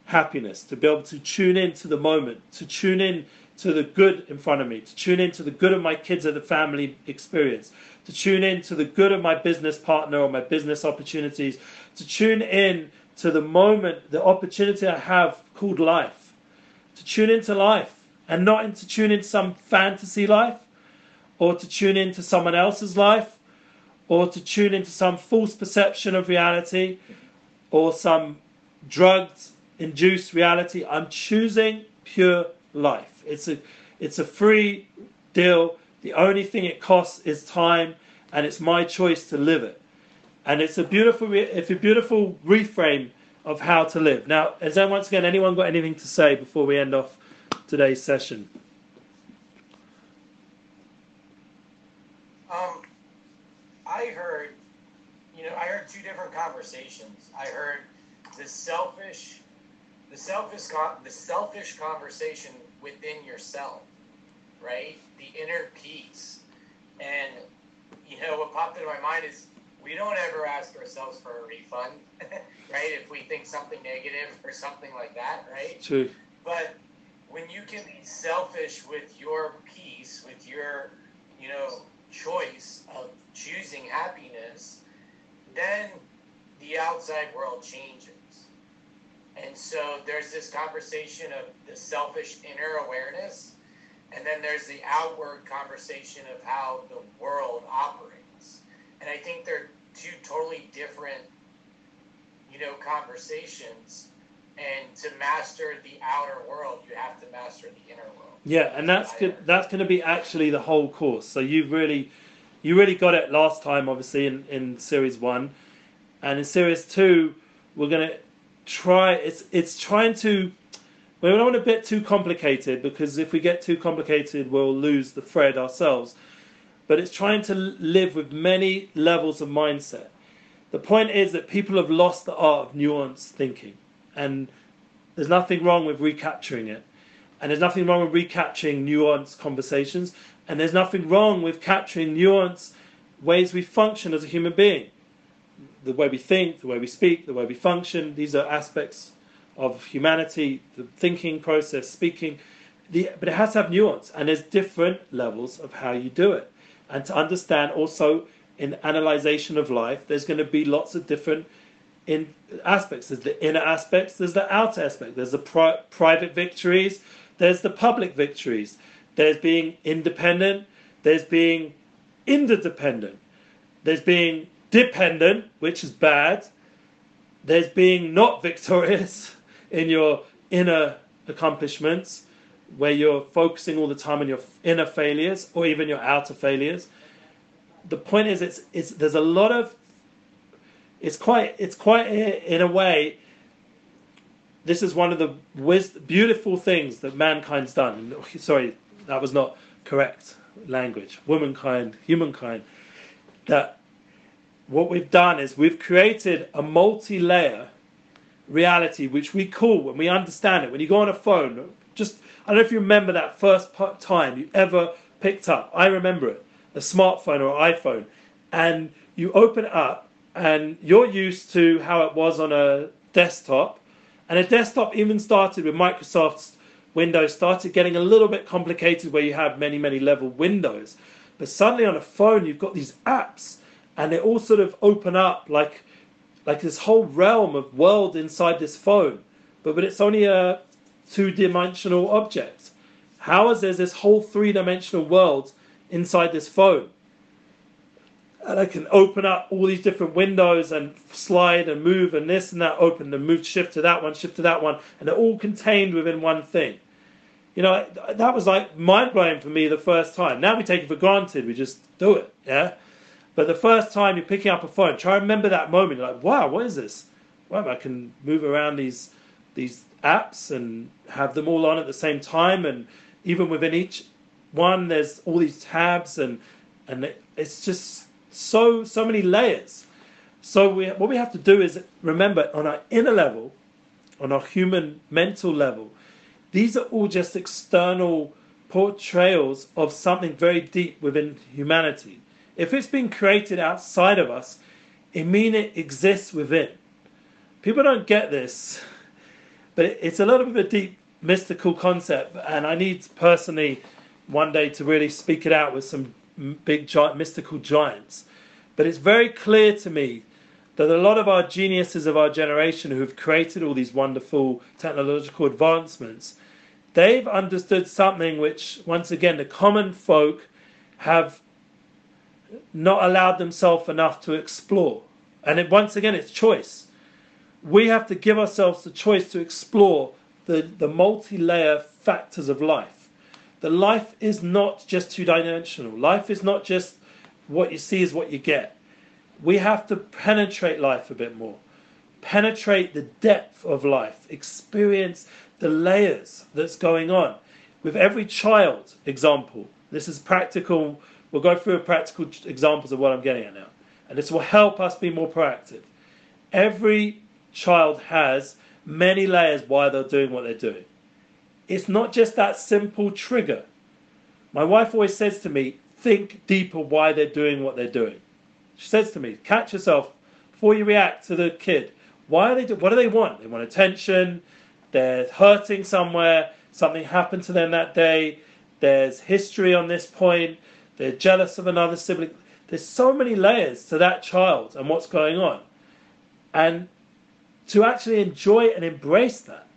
happiness, to be able to tune in to the moment, to tune in to the good in front of me, to tune in to the good of my kids and the family experience, to tune in to the good of my business partner or my business opportunities, to tune in to the moment, the opportunity I have called life, to tune into life and not to tune into some fantasy life or to tune into someone else's life or to tune into some false perception of reality or some drugged induced reality. I'm choosing pure life. It's a it's a free deal. The only thing it costs is time and it's my choice to live it and it's a beautiful it's a beautiful reframe of how to live. Now, has there once again anyone got anything to say before we end off today's session? Um, I heard, you know, I heard two different conversations. I heard the selfish, the selfish, the selfish conversation within yourself, right? The inner peace, and you know what popped into my mind is we don't ever ask ourselves for a refund, right? If we think something negative or something like that, right? True. But when you can be selfish with your peace, with your, you know, choice of choosing happiness, then the outside world changes. And so there's this conversation of the selfish inner awareness, and then there's the outward conversation of how the world operates. And I think they're two totally different, you know, conversations. And to master the outer world, you have to master the inner world. Yeah, and that's good. That's going to be actually the whole course. So you really, you really got it last time, obviously in in series one, and in series two, we're going to try. It's it's trying to. We don't want a bit too complicated because if we get too complicated, we'll lose the thread ourselves but it's trying to live with many levels of mindset. The point is that people have lost the art of nuanced thinking, and there's nothing wrong with recapturing it. And there's nothing wrong with recapturing nuanced conversations, and there's nothing wrong with capturing nuanced ways we function as a human being. The way we think, the way we speak, the way we function, these are aspects of humanity, the thinking process, speaking. The, but it has to have nuance, and there's different levels of how you do it and to understand also in analyzation of life, there's going to be lots of different in aspects. There's the inner aspects, there's the outer aspect, there's the pri- private victories, there's the public victories, there's being independent, there's being interdependent, there's being dependent, which is bad, there's being not victorious in your inner accomplishments, where you're focusing all the time on your inner failures or even your outer failures. The point is, it's, it's there's a lot of it's quite it's quite in a way. This is one of the beautiful things that mankind's done. Sorry, that was not correct language. Womankind, humankind. That what we've done is we've created a multi-layer reality which we call when we understand it. When you go on a phone, just I don't know if you remember that first time you ever picked up. I remember it, a smartphone or iPhone, and you open it up, and you're used to how it was on a desktop, and a desktop even started with Microsoft's Windows started getting a little bit complicated where you have many many level windows, but suddenly on a phone you've got these apps, and they all sort of open up like like this whole realm of world inside this phone, but but it's only a two-dimensional object. How is there this whole three-dimensional world inside this phone? And I can open up all these different windows and slide and move and this and that open and move shift to that one, shift to that one, and they're all contained within one thing. You know, that was like mind blowing for me the first time. Now we take it for granted, we just do it, yeah? But the first time you're picking up a phone, try to remember that moment. You're like, wow, what is this? Well, I can move around these these apps and have them all on at the same time, and even within each one, there's all these tabs, and and it's just so so many layers. So we, what we have to do is remember on our inner level, on our human mental level, these are all just external portrayals of something very deep within humanity. If it's been created outside of us, it means it exists within. People don't get this, but it's a little bit of a deep mystical concept, and I need personally one day to really speak it out with some big giant, mystical giants. But it's very clear to me that a lot of our geniuses of our generation who've created all these wonderful technological advancements, they've understood something which, once again, the common folk have not allowed themselves enough to explore. And it, once again, it's choice. We have to give ourselves the choice to explore the, the multi layer factors of life. The life is not just two dimensional, life is not just what you see is what you get. We have to penetrate life a bit more, penetrate the depth of life, experience the layers that's going on. With every child, example, this is practical We'll go through practical examples of what I'm getting at now. And this will help us be more proactive. Every child has many layers why they're doing what they're doing. It's not just that simple trigger. My wife always says to me, think deeper why they're doing what they're doing. She says to me, catch yourself before you react to the kid. Why are they do, what do they want? They want attention, they're hurting somewhere, something happened to them that day, there's history on this point, they're jealous of another sibling. There's so many layers to that child and what's going on. And to actually enjoy and embrace that,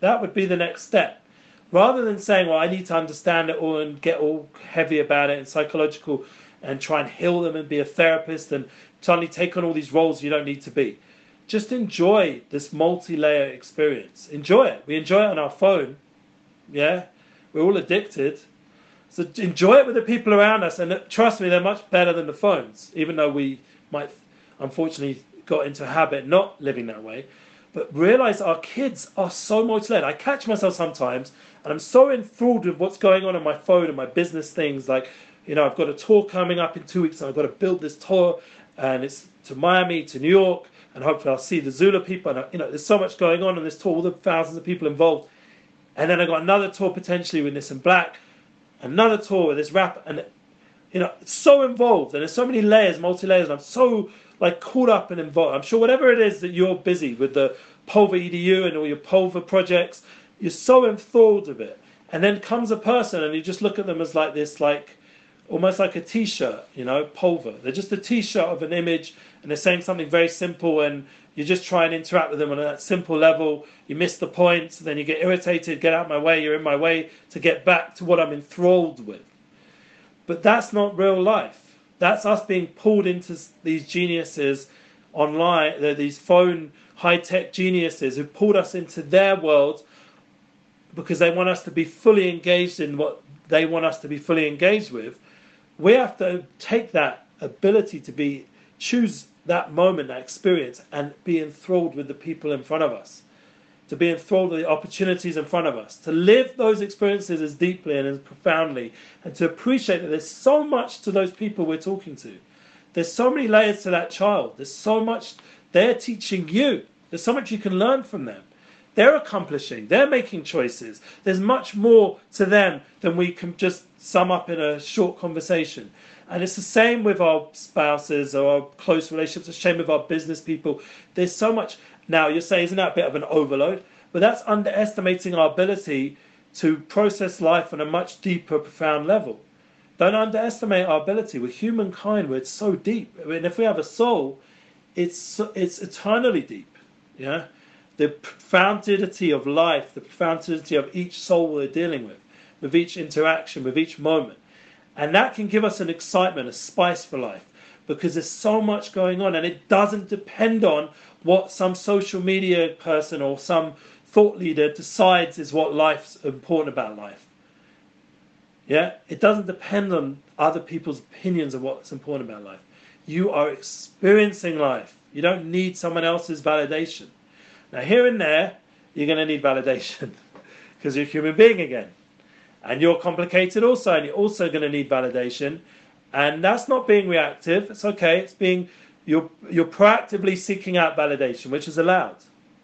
that would be the next step. Rather than saying, well, I need to understand it all and get all heavy about it and psychological and try and heal them and be a therapist and suddenly take on all these roles you don't need to be. Just enjoy this multi layer experience. Enjoy it. We enjoy it on our phone. Yeah? We're all addicted. So enjoy it with the people around us, and trust me, they're much better than the phones. Even though we might, unfortunately, got into a habit not living that way, but realize our kids are so multi-layered. I catch myself sometimes, and I'm so enthralled with what's going on on my phone and my business things. Like, you know, I've got a tour coming up in two weeks, and I've got to build this tour, and it's to Miami, to New York, and hopefully I'll see the Zula people. And you know, there's so much going on on this tour, all the thousands of people involved, and then I got another tour potentially with this black another tour with this rap, and you know, so involved, and there's so many layers, multi layers, and I'm so like caught up and involved. I'm sure whatever it is that you're busy with the Pulver EDU and all your Pulver projects, you're so enthralled with it. And then comes a person, and you just look at them as like this, like almost like a T-shirt, you know, Pulver. They're just a T-shirt of an image, and they're saying something very simple, and you just try and interact with them on that simple level. You miss the points, then you get irritated, get out my way, you're in my way to get back to what I'm enthralled with. But that's not real life. That's us being pulled into these geniuses online, these phone high tech geniuses who pulled us into their world because they want us to be fully engaged in what they want us to be fully engaged with. We have to take that ability to be choose that moment, that experience, and be enthralled with the people in front of us, to be enthralled with the opportunities in front of us, to live those experiences as deeply and as profoundly, and to appreciate that there's so much to those people we're talking to. There's so many layers to that child. There's so much they're teaching you. There's so much you can learn from them. they're accomplishing, they're making choices. There's much more to them than we can just sum up in a short conversation. And it's the same with our spouses or our close relationships, the same with our business people. There's so much. Now, you're saying, isn't that a bit of an overload? But that's underestimating our ability to process life on a much deeper, profound level. Don't underestimate our ability. We're humankind, we're so deep. I mean, if we have a soul, it's, it's eternally deep. Yeah? The profundity of life, the profundity of each soul we're dealing with, with each interaction, with each moment and that can give us an excitement, a spice for life, because there's so much going on, and it doesn't depend on what some social media person or some thought leader decides is what life's important about life. Yeah, it doesn't depend on other people's opinions of what's important about life. You are experiencing life. You don't need someone else's validation. Now, here and there, you're going to need validation because you're a human being again and you're complicated also, and you're also going to need validation. And that's not being reactive. It's okay. It's being you're you're proactively seeking out validation, which is allowed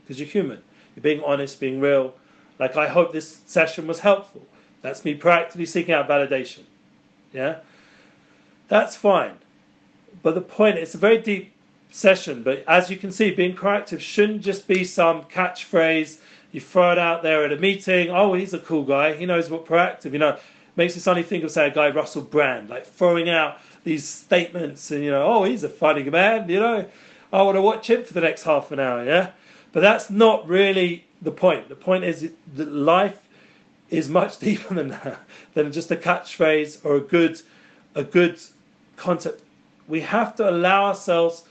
because you're human. You're being honest, being real. Like I hope this session was helpful. That's me proactively seeking out validation. Yeah, that's fine. But the point, it's a very deep session. But as you can see, being proactive shouldn't just be some catchphrase you throw it out there at a meeting. Oh, he's a cool guy. He knows what proactive. You know, makes me suddenly think of say a guy Russell Brand, like throwing out these statements and you know, oh, he's a funny man. You know, I want to watch him for the next half an hour. Yeah, but that's not really the point. The point is that life is much deeper than that, than just a catchphrase or a good, a good concept. We have to allow ourselves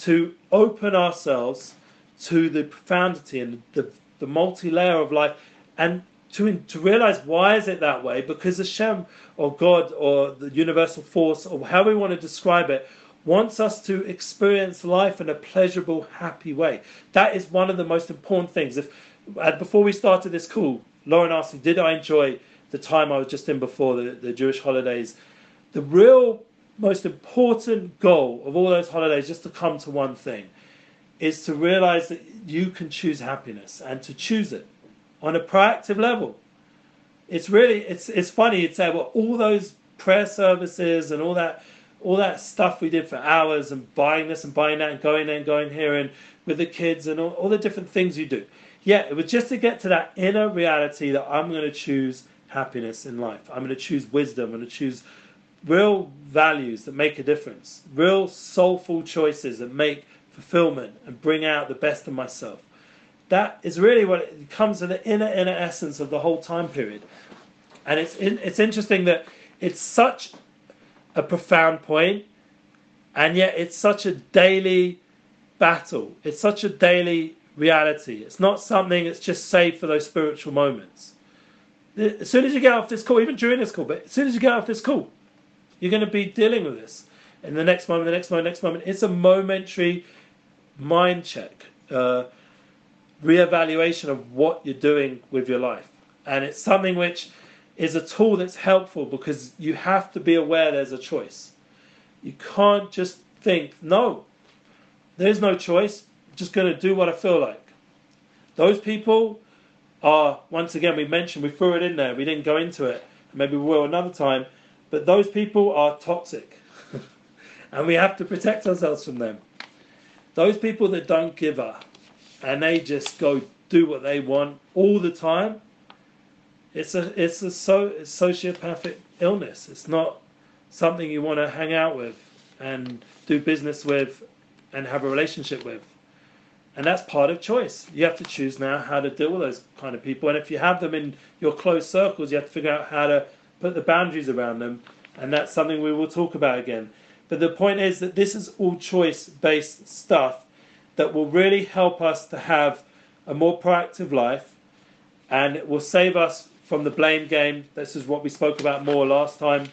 to open ourselves to the profundity and the the multi-layer of life, and to to realize why is it that way? Because Hashem or God or the universal force or how we want to describe it wants us to experience life in a pleasurable, happy way. That is one of the most important things. If before we started this call, Lauren asked me, "Did I enjoy the time I was just in before the, the Jewish holidays?" The real most important goal of all those holidays just to come to one thing is to realize that you can choose happiness and to choose it on a proactive level. It's really it's it's funny you'd say well all those prayer services and all that all that stuff we did for hours and buying this and buying that and going there and going here and with the kids and all, all the different things you do. Yeah, it was just to get to that inner reality that I'm going to choose happiness in life. I'm going to choose wisdom. I'm going to choose real values that make a difference, real soulful choices that make fulfillment and bring out the best of myself. That is really what it comes to the inner inner essence of the whole time period. And it's it's interesting that it's such a profound point, and yet it's such a daily battle. It's such a daily reality. It's not something that's just saved for those spiritual moments. As soon as you get off this call, even during this call, but as soon as you get off this call, you're going to be dealing with this. In the next moment, the next moment, next moment, it's a momentary mind check, uh, re-evaluation of what you're doing with your life, and it's something which is a tool that's helpful because you have to be aware there's a choice. You can't just think, no, there's no choice. I'm just going to do what I feel like. Those people are once again we mentioned we threw it in there. We didn't go into it. Maybe we will another time. But those people are toxic, and we have to protect ourselves from them. Those people that don't give up and they just go do what they want all the time, it's a it's a so it's sociopathic illness. It's not something you want to hang out with and do business with and have a relationship with. And that's part of choice. You have to choose now how to deal with those kind of people. And if you have them in your close circles, you have to figure out how to put the boundaries around them. And that's something we will talk about again. But the point is that this is all choice based stuff that will really help us to have a more proactive life and it will save us from the blame game. This is what we spoke about more last time.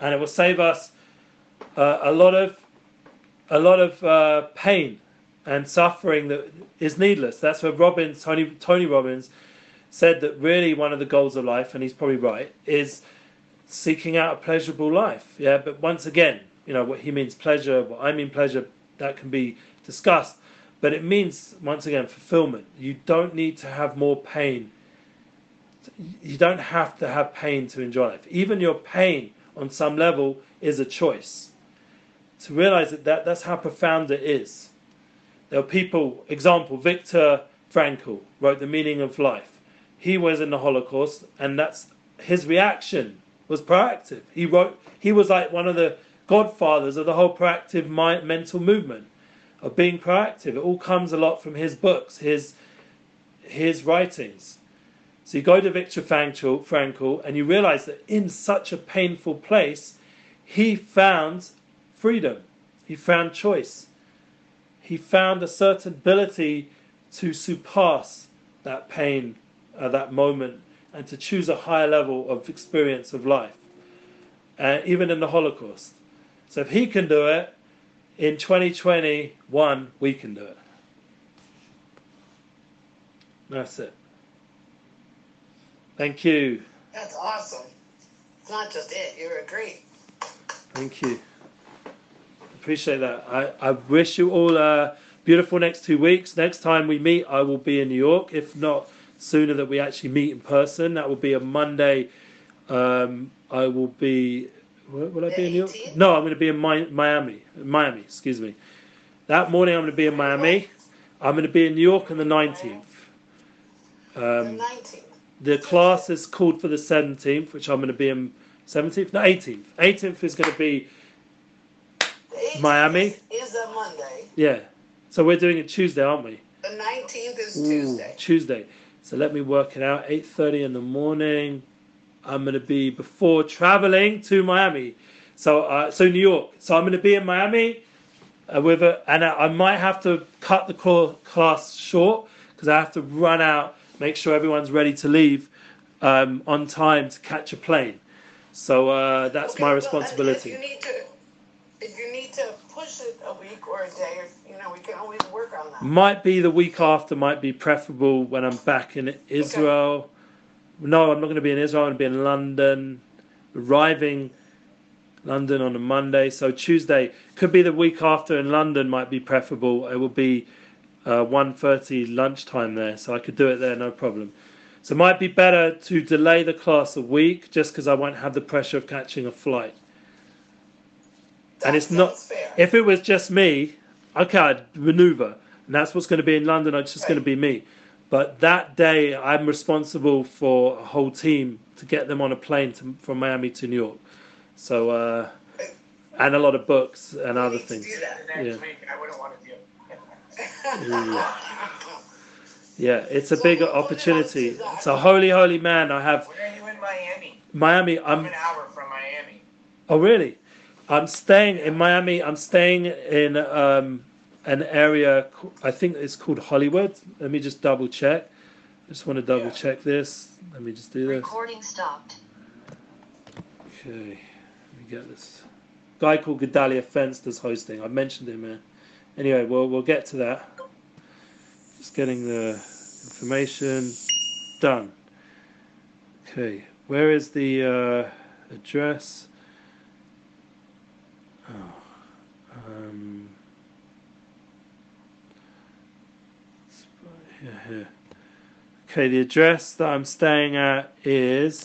And it will save us uh, a lot of a lot of uh, pain and suffering that is needless. That's where Robbins, Tony, Tony Robbins, said that really one of the goals of life, and he's probably right, is seeking out a pleasurable life. Yeah, but once again, you know what he means pleasure, what I mean pleasure, that can be discussed. but it means once again fulfillment. You don't need to have more pain. You don't have to have pain to enjoy life. Even your pain, on some level, is a choice. To realize that, that that's how profound it is. There are people, example, Viktor Frankl wrote The Meaning of Life. He was in the Holocaust, and that's his reaction was proactive. He wrote, he was like one of the godfathers of the whole proactive mind, mental movement of being proactive. It all comes a lot from his books, his his writings. So you go to Viktor Frankl, and you realize that in such a painful place, he found freedom. He found choice. He found a certain ability to surpass that pain, uh, that moment, and to choose a higher level of experience of life, uh, even in the Holocaust. So if he can do it, in 2021, we can do it. That's it. Thank you. That's awesome. It's not just it, you're a great. Thank you. Appreciate that. I, I wish you all a beautiful next two weeks. Next time we meet, I will be in New York. If not sooner that we actually meet in person, that will be a Monday. Um, I will be Will I be in New York? No, I'm going to be in Miami. Miami, excuse me. That morning I'm going to be in Miami. I'm going to be in New York on the 19th. Um, the 19th. The class is called for the 17th, which I'm going to be in 17th, no 18th. 18th is going to be Miami. Is a Monday. Yeah. So we're doing it Tuesday, aren't we? The 19th is Ooh, Tuesday. Tuesday. So let me work it out. 8:30 in the morning. I'm going to be before traveling to Miami. So, uh, so New York. So I'm going to be in Miami uh, with a, and I, I might have to cut the class short because I have to run out, make sure everyone's ready to leave um, on time to catch a plane. So uh, that's okay, my responsibility. If you need to, if you need to push it a week or a day, or, you know, we can always work on that. Might be the week after. Might be preferable when I'm back in Israel. Okay no, I'm not going to be in Israel. I'm going to be in London, arriving London on a Monday. So Tuesday could be the week after in London. Might be preferable. It will be uh, 1.30 lunchtime there, so I could do it there, no problem. So it might be better to delay the class a week, just because I won't have the pressure of catching a flight. That and it's not. Fair. If it was just me, okay, I'd maneuver, and that's what's going to be in London. It's just right. going to be me. But that day, I'm responsible for a whole team to get them on a plane to, from Miami to New York. So, uh, and a lot of books and we other things. yeah. Week, I wouldn't want to do yeah. yeah, it's a big opportunity. It's a holy, holy man. I have. Where are you in Miami? Miami. I'm, I'm an hour from Miami. Oh, really? I'm staying in Miami. I'm staying in um, an area I think it's called Hollywood. Let me just double check. I just want to double yeah. check this. Let me just do this. Recording stopped. Okay, let me get this. Guy called Gedalia Fence does hosting. I mentioned him, man. Anyway, we'll we'll get to that. Just getting the information done. Okay, where is the uh, address? Oh, um, here, here. Okay, the address that I'm staying at is